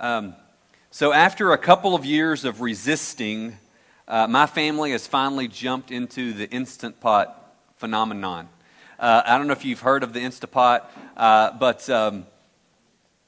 Um, so, after a couple of years of resisting, uh, my family has finally jumped into the Instant Pot phenomenon. Uh, I don't know if you've heard of the Instapot, uh, but um,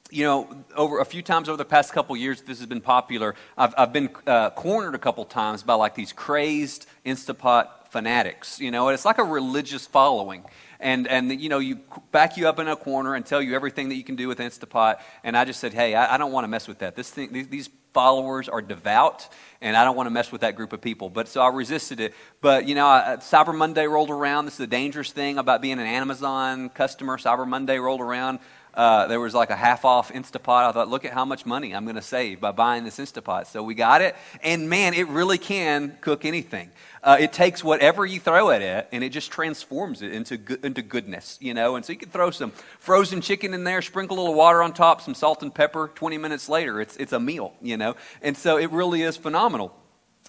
you know, over a few times over the past couple years, this has been popular. I've, I've been uh, cornered a couple times by like these crazed Instapot fanatics. You know, it's like a religious following and and you know you back you up in a corner and tell you everything that you can do with Instapot. And I just said, hey, I, I don't want to mess with that. This thing, these, these followers are devout, and I don't want to mess with that group of people. But so I resisted it. But you know, I, Cyber Monday rolled around. This is the dangerous thing about being an Amazon customer. Cyber Monday rolled around. Uh, there was like a half off Instapot. I thought, look at how much money I'm going to save by buying this Instapot. So we got it. And man, it really can cook anything. Uh, it takes whatever you throw at it and it just transforms it into, go- into goodness, you know. And so you can throw some frozen chicken in there, sprinkle a little water on top, some salt and pepper. 20 minutes later, it's, it's a meal, you know. And so it really is phenomenal.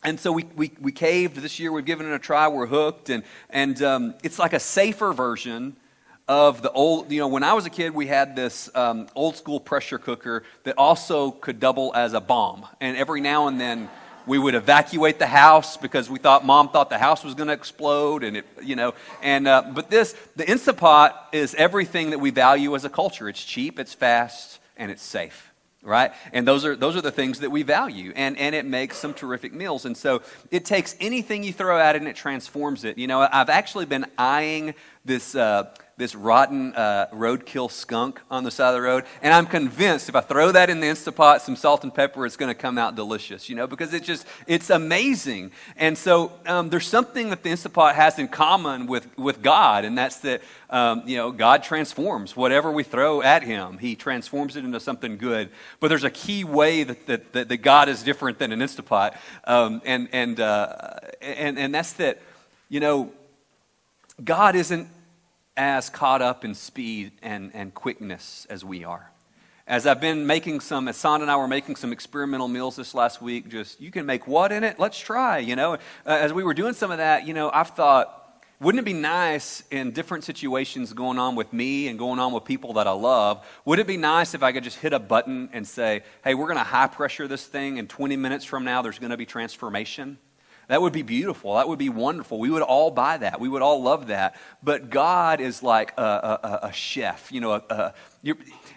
And so we, we, we caved this year. We've given it a try. We're hooked. And, and um, it's like a safer version of the old, you know, when I was a kid, we had this um, old school pressure cooker that also could double as a bomb. And every now and then, we would evacuate the house because we thought mom thought the house was going to explode and it you know and uh, but this the instapot is everything that we value as a culture. It's cheap it's fast and it's safe right? And those are those are the things that we value and and it makes some terrific meals. And so it takes anything you throw at it and it transforms it. You know i've actually been eyeing this uh, this rotten uh, roadkill skunk on the side of the road. And I'm convinced if I throw that in the Instapot, some salt and pepper, it's going to come out delicious, you know, because it's just, it's amazing. And so um, there's something that the Instapot has in common with, with God, and that's that, um, you know, God transforms whatever we throw at Him. He transforms it into something good. But there's a key way that, that, that, that God is different than an Instapot. Um, and, and, uh, and, and that's that, you know, God isn't as caught up in speed and, and quickness as we are. As I've been making some, as Son and I were making some experimental meals this last week, just, you can make what in it? Let's try, you know. Uh, as we were doing some of that, you know, I've thought, wouldn't it be nice in different situations going on with me and going on with people that I love? Would it be nice if I could just hit a button and say, hey, we're going to high pressure this thing, and 20 minutes from now, there's going to be transformation? That would be beautiful. That would be wonderful. We would all buy that. We would all love that. But God is like a, a, a chef. You know, a,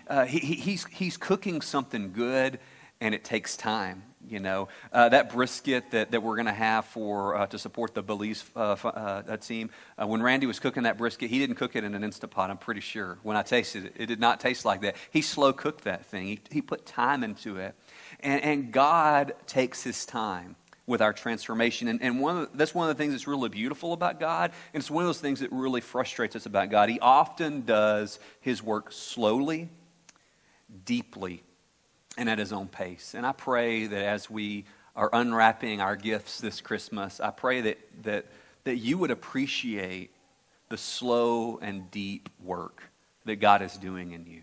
uh, he, he's, he's cooking something good, and it takes time. You know, uh, that brisket that, that we're going to have for uh, to support the Belize uh, uh, team. Uh, when Randy was cooking that brisket, he didn't cook it in an instant pot. I'm pretty sure. When I tasted it, it did not taste like that. He slow cooked that thing. He, he put time into it, and, and God takes His time with our transformation. And, and one the, that's one of the things that's really beautiful about God. And it's one of those things that really frustrates us about God. He often does his work slowly, deeply, and at his own pace. And I pray that as we are unwrapping our gifts this Christmas, I pray that, that, that you would appreciate the slow and deep work that God is doing in you,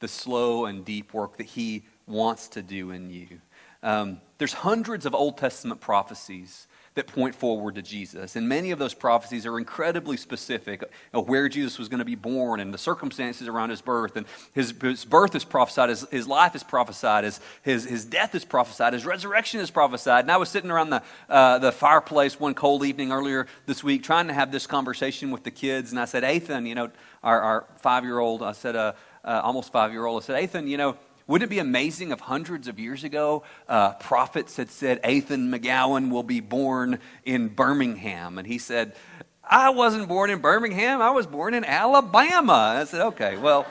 the slow and deep work that he wants to do in you. Um, there's hundreds of Old Testament prophecies that point forward to Jesus. And many of those prophecies are incredibly specific of where Jesus was going to be born and the circumstances around his birth. And his, his birth is prophesied, his, his life is prophesied, his, his, his death is prophesied, his resurrection is prophesied. And I was sitting around the, uh, the fireplace one cold evening earlier this week trying to have this conversation with the kids. And I said, Ethan, you know, our, our five year old, I said, uh, uh, almost five year old, I said, Ethan, you know, wouldn't it be amazing if hundreds of years ago, uh, prophets had said, Ethan McGowan will be born in Birmingham? And he said, I wasn't born in Birmingham, I was born in Alabama. I said, okay, well,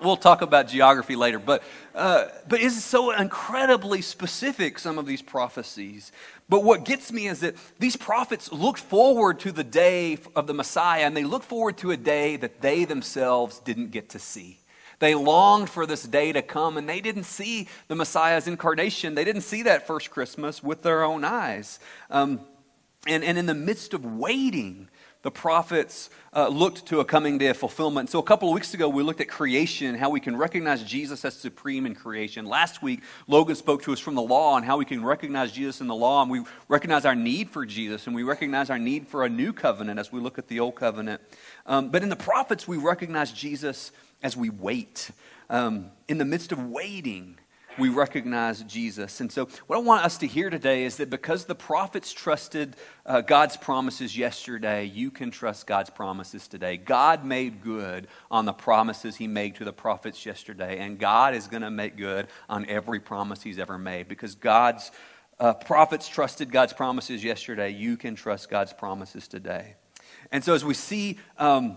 we'll talk about geography later. But, uh, but it's so incredibly specific, some of these prophecies. But what gets me is that these prophets looked forward to the day of the Messiah, and they looked forward to a day that they themselves didn't get to see. They longed for this day to come, and they didn't see the Messiah's incarnation. They didn't see that first Christmas with their own eyes. Um, and, and in the midst of waiting, the prophets uh, looked to a coming day of fulfillment. So, a couple of weeks ago, we looked at creation, how we can recognize Jesus as supreme in creation. Last week, Logan spoke to us from the law and how we can recognize Jesus in the law, and we recognize our need for Jesus, and we recognize our need for a new covenant as we look at the old covenant. Um, but in the prophets, we recognize Jesus as we wait. Um, in the midst of waiting, we recognize Jesus. And so, what I want us to hear today is that because the prophets trusted uh, God's promises yesterday, you can trust God's promises today. God made good on the promises He made to the prophets yesterday, and God is going to make good on every promise He's ever made because God's uh, prophets trusted God's promises yesterday. You can trust God's promises today. And so, as we see um,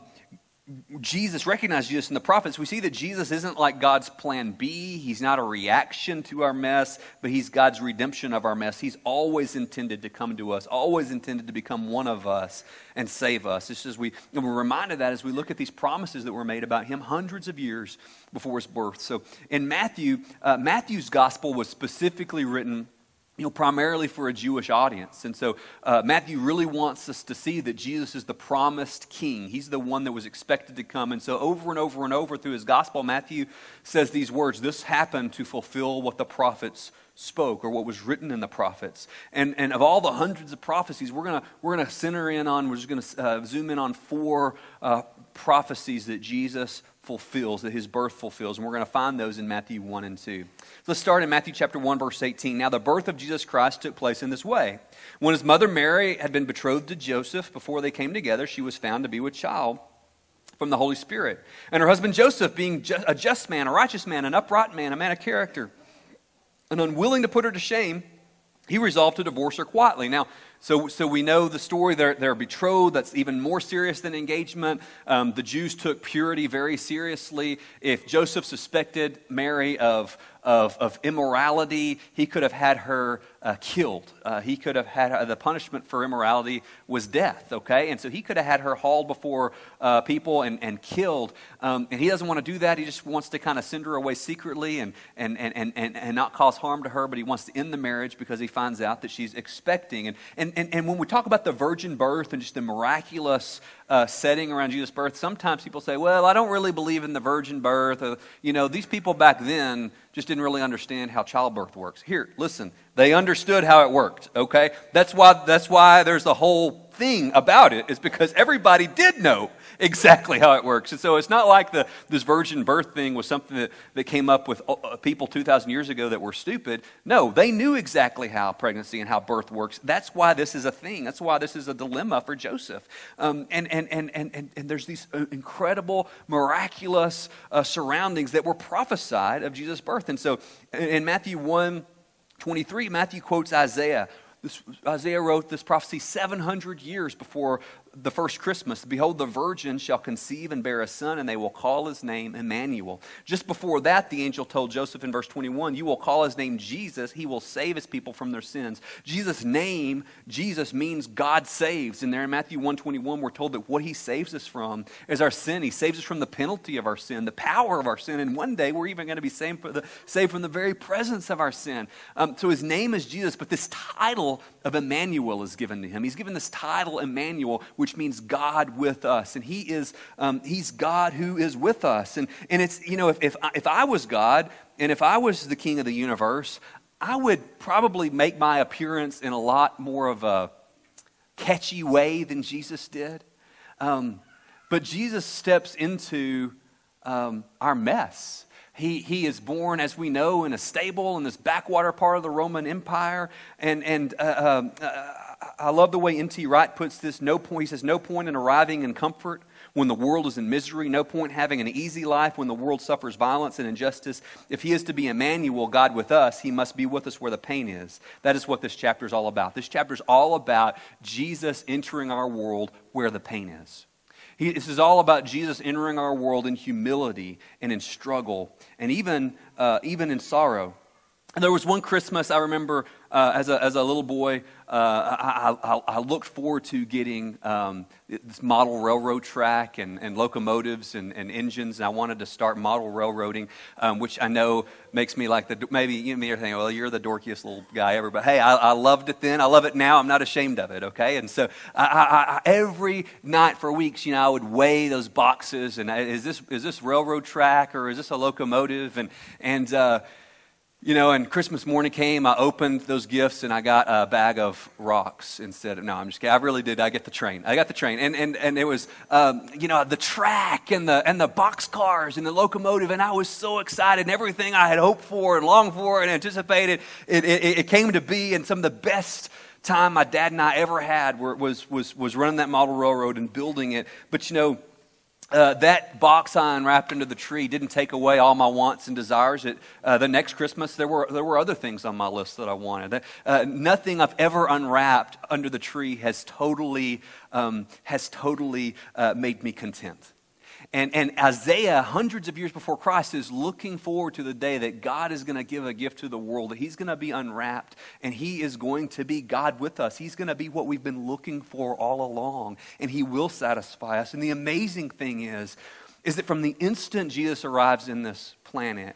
Jesus, recognize Jesus in the prophets, we see that Jesus isn't like God's plan B. He's not a reaction to our mess, but he's God's redemption of our mess. He's always intended to come to us, always intended to become one of us and save us. It's just we, and we're reminded of that as we look at these promises that were made about him hundreds of years before his birth. So in Matthew, uh, Matthew's gospel was specifically written you know, primarily for a Jewish audience. And so uh, Matthew really wants us to see that Jesus is the promised king. He's the one that was expected to come. And so over and over and over through his gospel, Matthew says these words This happened to fulfill what the prophets spoke or what was written in the prophets. And, and of all the hundreds of prophecies, we're going we're gonna center in on, we're just going to uh, zoom in on four uh, prophecies that Jesus fulfills, that his birth fulfills. And we're going to find those in Matthew 1 and 2. So let's start in Matthew chapter 1, verse 18. Now, the birth of Jesus Christ took place in this way. When his mother Mary had been betrothed to Joseph, before they came together, she was found to be with child from the Holy Spirit. And her husband Joseph, being a just man, a righteous man, an upright man, a man of character, and unwilling to put her to shame, he resolved to divorce her quietly. Now, so, so we know the story. They're, they're betrothed. That's even more serious than engagement. Um, the Jews took purity very seriously. If Joseph suspected Mary of, of, of immorality, he could have had her uh, killed. Uh, he could have had her, the punishment for immorality was death, okay? And so he could have had her hauled before uh, people and, and killed. Um, and he doesn't want to do that. He just wants to kind of send her away secretly and, and, and, and, and not cause harm to her, but he wants to end the marriage because he finds out that she's expecting. And, and, and, and when we talk about the virgin birth and just the miraculous uh, setting around Jesus' birth, sometimes people say, well, I don't really believe in the virgin birth. Or, you know, these people back then just didn't really understand how childbirth works. Here, listen, they understood how it worked, okay? That's why, that's why there's a whole thing about it, is because everybody did know exactly how it works. And so it's not like the, this virgin birth thing was something that, that came up with uh, people 2,000 years ago that were stupid. No, they knew exactly how pregnancy and how birth works. That's why this is a thing. That's why this is a dilemma for Joseph. Um, and, and, and, and, and, and, there's these uh, incredible, miraculous uh, surroundings that were prophesied of Jesus' birth. And so in Matthew 1 23, Matthew quotes Isaiah. This, Isaiah wrote this prophecy 700 years before the first Christmas, behold, the virgin shall conceive and bear a son, and they will call his name Emmanuel. Just before that, the angel told Joseph in verse 21, You will call his name Jesus. He will save his people from their sins. Jesus' name, Jesus, means God saves. And there in Matthew 121, we're told that what he saves us from is our sin. He saves us from the penalty of our sin, the power of our sin. And one day, we're even going to be saved, the, saved from the very presence of our sin. Um, so his name is Jesus, but this title of Emmanuel is given to him. He's given this title, Emmanuel, which which means God with us. And He is, um, He's God who is with us. And, and it's, you know, if, if, if I was God and if I was the king of the universe, I would probably make my appearance in a lot more of a catchy way than Jesus did. Um, but Jesus steps into um, our mess. He, he is born, as we know, in a stable in this backwater part of the Roman Empire. And, and uh, um, uh, I love the way N.T. Wright puts this. No point, he says, no point in arriving in comfort when the world is in misery, no point having an easy life when the world suffers violence and injustice. If he is to be Emmanuel, God with us, he must be with us where the pain is. That is what this chapter is all about. This chapter is all about Jesus entering our world where the pain is. He, this is all about Jesus entering our world in humility and in struggle and even, uh, even in sorrow. There was one Christmas I remember uh, as, a, as a little boy, uh, I, I, I, looked forward to getting um, this model railroad track and, and locomotives and, and, engines. And I wanted to start model railroading, um, which I know makes me like the, maybe you know, you're thinking, well, you're the dorkiest little guy ever. But hey, I, I loved it then. I love it now. I'm not ashamed of it, okay? And so every night for weeks, you know, I would weigh those boxes and uh, is this, is this railroad track or is this a locomotive? And, and, uh, you know, and Christmas morning came, I opened those gifts and I got a bag of rocks instead of, no, I'm just kidding. I really did. I get the train. I got the train. And, and, and it was, um, you know, the track and the, and the box cars and the locomotive. And I was so excited and everything I had hoped for and longed for and anticipated, it, it, it came to be. And some of the best time my dad and I ever had were, was, was, was running that model railroad and building it. But, you know, uh, that box I unwrapped under the tree didn't take away all my wants and desires. It, uh, the next Christmas, there were, there were other things on my list that I wanted. Uh, nothing I've ever unwrapped under the tree has totally, um, has totally uh, made me content. And, and Isaiah, hundreds of years before Christ, is looking forward to the day that God is going to give a gift to the world, that He's going to be unwrapped, and He is going to be God with us. He's going to be what we've been looking for all along, and He will satisfy us. And the amazing thing is, is that from the instant Jesus arrives in this planet,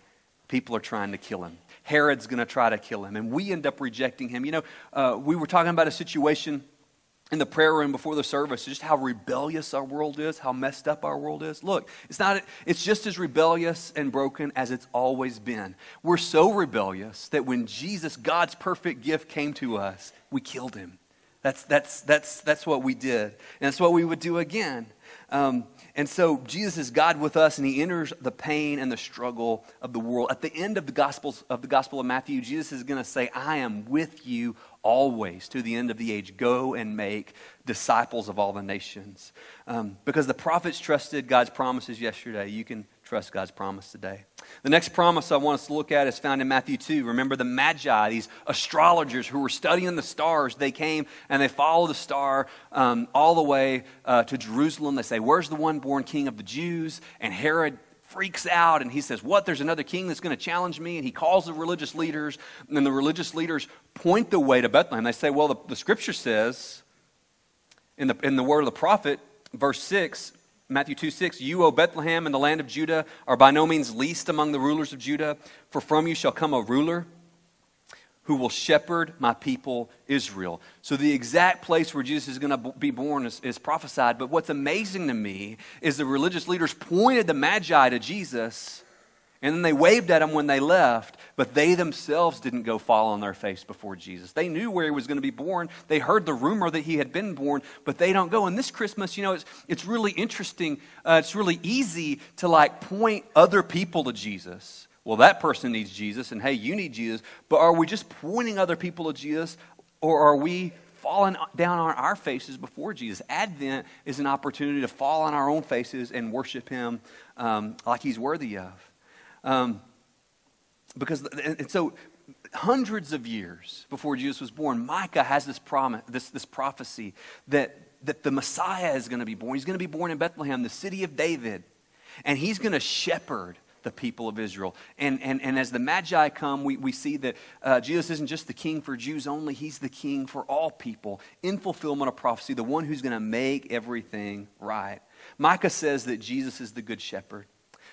people are trying to kill Him. Herod's going to try to kill him, and we end up rejecting him. You know, uh, we were talking about a situation in the prayer room before the service just how rebellious our world is, how messed up our world is. Look, it's not it's just as rebellious and broken as it's always been. We're so rebellious that when Jesus, God's perfect gift came to us, we killed him. That's that's that's that's what we did. And that's what we would do again. Um, and so Jesus is God with us, and he enters the pain and the struggle of the world. At the end of the Gospels of the Gospel of Matthew, Jesus is going to say, I am with you always to the end of the age. Go and make disciples of all the nations. Um, because the prophets trusted God's promises yesterday, you can trust God's promise today. The next promise I want us to look at is found in Matthew 2. Remember the Magi, these astrologers who were studying the stars. They came and they followed the star um, all the way uh, to Jerusalem. They say, Where's the one born king of the Jews? And Herod freaks out and he says, What? There's another king that's going to challenge me? And he calls the religious leaders, and the religious leaders point the way to Bethlehem. They say, Well, the, the scripture says, in the, in the word of the prophet, verse 6, Matthew 2 6, You, O Bethlehem, in the land of Judah, are by no means least among the rulers of Judah, for from you shall come a ruler who will shepherd my people Israel. So, the exact place where Jesus is going to be born is, is, prophesied. But what's amazing to me is the religious leaders pointed the Magi to Jesus and then they waved at him when they left, but they themselves didn't go fall on their face before Jesus. They knew where he was going to be born. They heard the rumor that he had been born, but they don't go. And this Christmas, you know, it's, it's really interesting. Uh, it's really easy to like point other people to Jesus. Well, that person needs Jesus, and hey, you need Jesus. But are we just pointing other people to Jesus, or are we falling down on our faces before Jesus? Advent is an opportunity to fall on our own faces and worship him um, like he's worthy of. Um, because, and so hundreds of years before Jesus was born, Micah has this promise, this, this prophecy that, that the Messiah is going to be born. He's going to be born in Bethlehem, the city of David, and he's going to shepherd the people of Israel. And, and, and as the Magi come, we, we see that uh, Jesus isn't just the king for Jews only, he's the king for all people in fulfillment of prophecy, the one who's going to make everything right. Micah says that Jesus is the good shepherd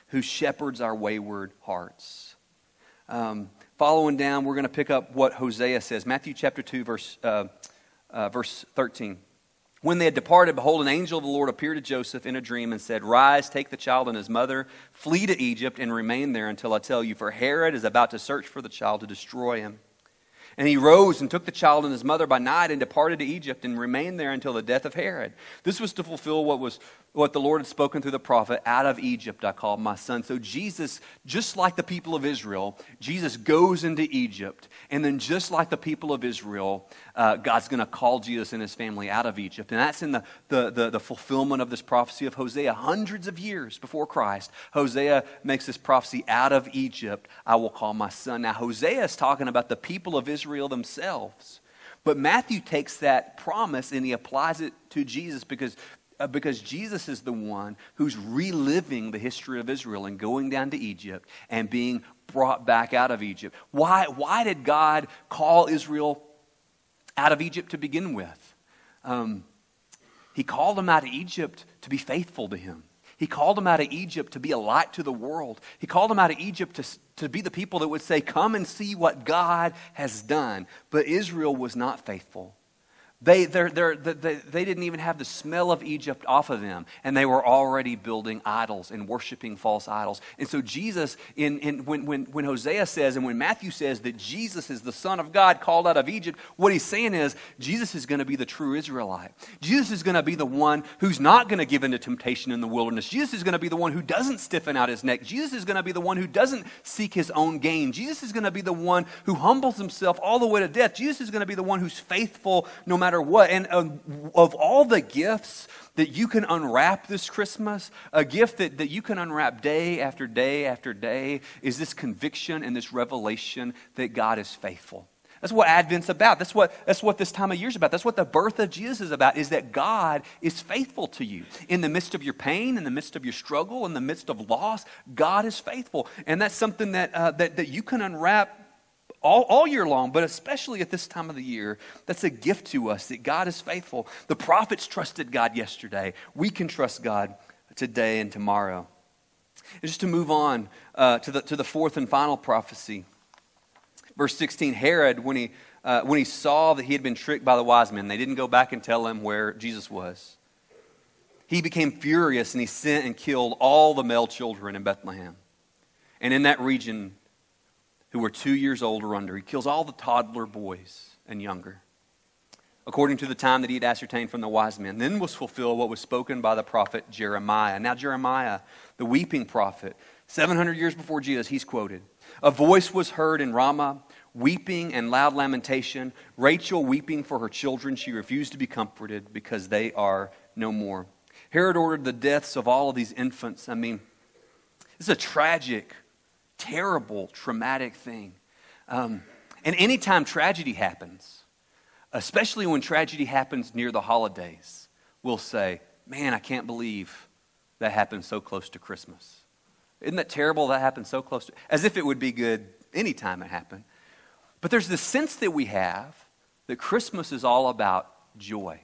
who shepherds our wayward hearts. Um, following down, we're going to pick up what Hosea says. Matthew chapter 2, verse, uh, uh, verse 13. When they had departed, behold, an angel of the Lord appeared to Joseph in a dream and said, Rise, take the child and his mother, flee to Egypt, and remain there until I tell you, for Herod is about to search for the child to destroy him. And he rose and took the child and his mother by night and departed to Egypt and remained there until the death of Herod. This was to fulfill what was what the Lord had spoken through the prophet, out of Egypt I called my son. So Jesus, just like the people of Israel, Jesus goes into Egypt. And then just like the people of Israel, uh, God's going to call Jesus and his family out of Egypt. And that's in the, the, the, the, fulfillment of this prophecy of Hosea. Hundreds of years before Christ, Hosea makes this prophecy, out of Egypt I will call my son. Now, Hosea is talking about the people of Israel themselves. But Matthew takes that promise and he applies it to Jesus because because Jesus is the one who's reliving the history of Israel and going down to Egypt and being brought back out of Egypt. Why, why did God call Israel out of Egypt to begin with? Um, he called them out of Egypt to be faithful to Him. He called them out of Egypt to be a light to the world. He called them out of Egypt to, to be the people that would say, Come and see what God has done. But Israel was not faithful. They, they're, they're, they, they didn't even have the smell of Egypt off of them, and they were already building idols and worshiping false idols. And so, Jesus, in, in, when, when, when Hosea says and when Matthew says that Jesus is the Son of God called out of Egypt, what he's saying is Jesus is going to be the true Israelite. Jesus is going to be the one who's not going to give in to temptation in the wilderness. Jesus is going to be the one who doesn't stiffen out his neck. Jesus is going to be the one who doesn't seek his own gain. Jesus is going to be the one who humbles himself all the way to death. Jesus is going to be the one who's faithful no matter matter what. And of, of all the gifts that you can unwrap this Christmas, a gift that, that you can unwrap day after day after day is this conviction and this revelation that God is faithful. That's what Advent's about. That's what, that's what this time of year is about. That's what the birth of Jesus is about, is that God is faithful to you. In the midst of your pain, in the midst of your struggle, in the midst of loss, God is faithful. And that's something that, uh, that, that you can unwrap all, all year long, but especially at this time of the year, that's a gift to us that God is faithful. The prophets trusted God yesterday. We can trust God today and tomorrow. And just to move on uh, to, the, to the fourth and final prophecy. Verse 16 Herod, when he, uh, when he saw that he had been tricked by the wise men, they didn't go back and tell him where Jesus was. He became furious and he sent and killed all the male children in Bethlehem. And in that region, who were two years old or under. He kills all the toddler boys and younger, according to the time that he had ascertained from the wise men. Then was fulfilled what was spoken by the prophet Jeremiah. Now, Jeremiah, the weeping prophet, 700 years before Jesus, he's quoted. A voice was heard in Ramah, weeping and loud lamentation. Rachel weeping for her children. She refused to be comforted because they are no more. Herod ordered the deaths of all of these infants. I mean, this is a tragic terrible, traumatic thing. Um, and anytime tragedy happens, especially when tragedy happens near the holidays, we'll say, Man, I can't believe that happened so close to Christmas. Isn't that terrible that happened so close to as if it would be good anytime it happened. But there's this sense that we have that Christmas is all about joy.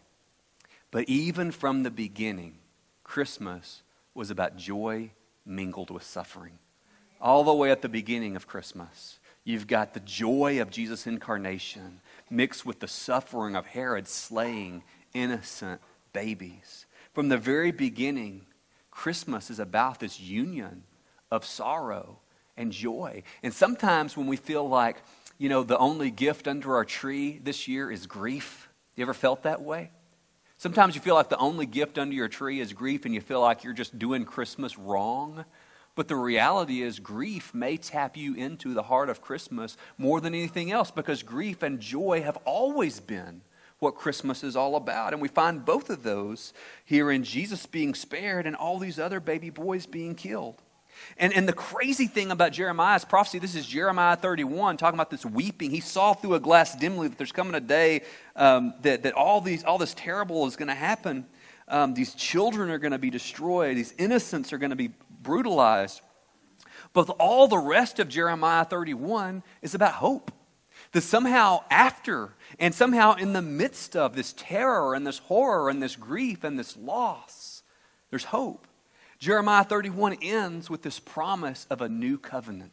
But even from the beginning, Christmas was about joy mingled with suffering all the way at the beginning of Christmas. You've got the joy of Jesus' incarnation mixed with the suffering of Herod slaying innocent babies. From the very beginning, Christmas is about this union of sorrow and joy. And sometimes when we feel like, you know, the only gift under our tree this year is grief, you ever felt that way? Sometimes you feel like the only gift under your tree is grief and you feel like you're just doing Christmas wrong. But the reality is, grief may tap you into the heart of Christmas more than anything else because grief and joy have always been what Christmas is all about. And we find both of those here in Jesus being spared and all these other baby boys being killed. And, and the crazy thing about Jeremiah's prophecy, this is Jeremiah 31, talking about this weeping. He saw through a glass dimly that there's coming a day um, that, that all, these, all this terrible is going to happen. Um, these children are going to be destroyed. These innocents are going to be brutalized. But all the rest of Jeremiah 31 is about hope. That somehow after and somehow in the midst of this terror and this horror and this grief and this loss, there's hope. Jeremiah 31 ends with this promise of a new covenant.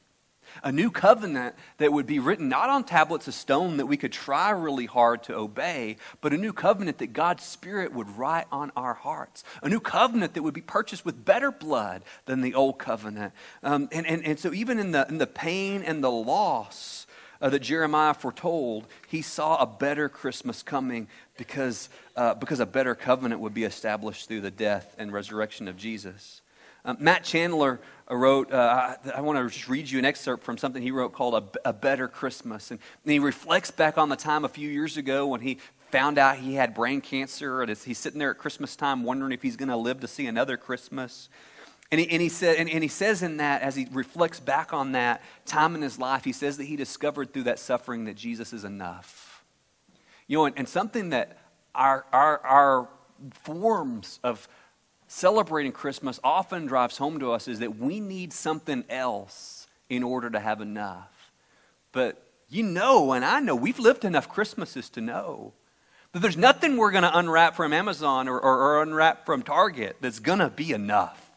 A new covenant that would be written not on tablets of stone that we could try really hard to obey, but a new covenant that God's Spirit would write on our hearts. A new covenant that would be purchased with better blood than the old covenant. Um, and, and, and so, even in the, in the pain and the loss uh, that Jeremiah foretold, he saw a better Christmas coming because, uh, because a better covenant would be established through the death and resurrection of Jesus. Um, Matt Chandler wrote, uh, I, want to just read you an excerpt from something he wrote called A, a Better Christmas. And, and, he reflects back on the time a few years ago when he found out he had brain cancer. And he's sitting there at Christmas time wondering if he's going to live to see another Christmas. And he, and, he said, and, and he says in that, as he reflects back on that time in his life, he says that he discovered through that suffering that Jesus is enough. You know, and, and something that our, our, our forms of celebrating Christmas often drives home to us is that we need something else in order to have enough. But you know, and I know, we've lived enough Christmases to know that there's nothing we're going to unwrap from Amazon or, or, or unwrap from Target that's going to be enough.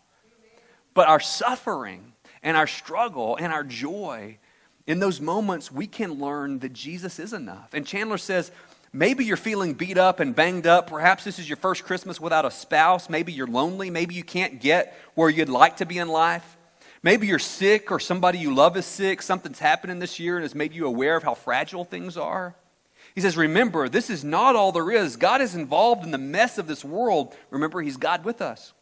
But our suffering and our struggle and our joy, in those moments, we can learn that Jesus is enough. And Chandler says, Maybe you're feeling beat up and banged up. Perhaps this is your first Christmas without a spouse. Maybe you're lonely. Maybe you can't get where you'd like to be in life. Maybe you're sick or somebody you love is sick. Something's happening this year and has made you aware of how fragile things are. He says, Remember, this is not all there is. God is involved in the mess of this world. Remember, He's God with us.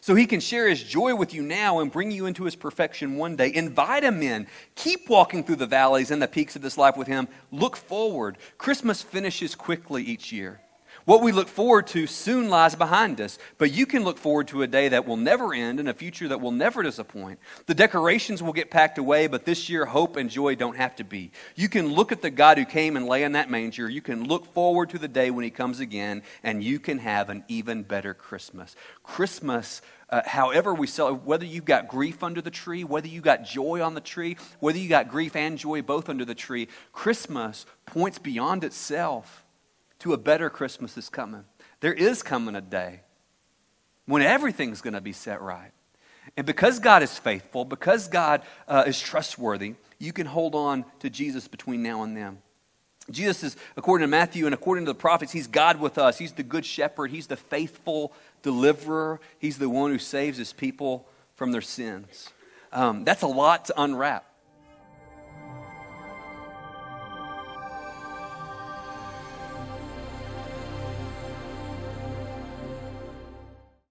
So He can share His joy with you now and bring you into His perfection one day. Invite Him in. Keep walking through the valleys and the peaks of this life with Him. Look forward. Christmas finishes quickly each year. What we look forward to soon lies behind us, but you can look forward to a day that will never end and a future that will never disappoint. The decorations will get packed away, but this year hope and joy don't have to be. You can look at the God who came and lay in that manger. You can look forward to the day when he comes again, and you can have an even better Christmas. Christmas uh, however we celebrate, whether you've got grief under the tree, whether you got joy on the tree, whether you got grief and joy both under the tree, Christmas points beyond itself to a better Christmas is coming. There is coming a day when everything's going to be set right. And because God is faithful, because God uh, is trustworthy, you can hold on to Jesus between now and then. Jesus is, according to Matthew and according to the prophets, he's God with us. He's the good shepherd. He's the faithful deliverer. He's the one who saves his people from their sins. Um, that's a lot to unwrap.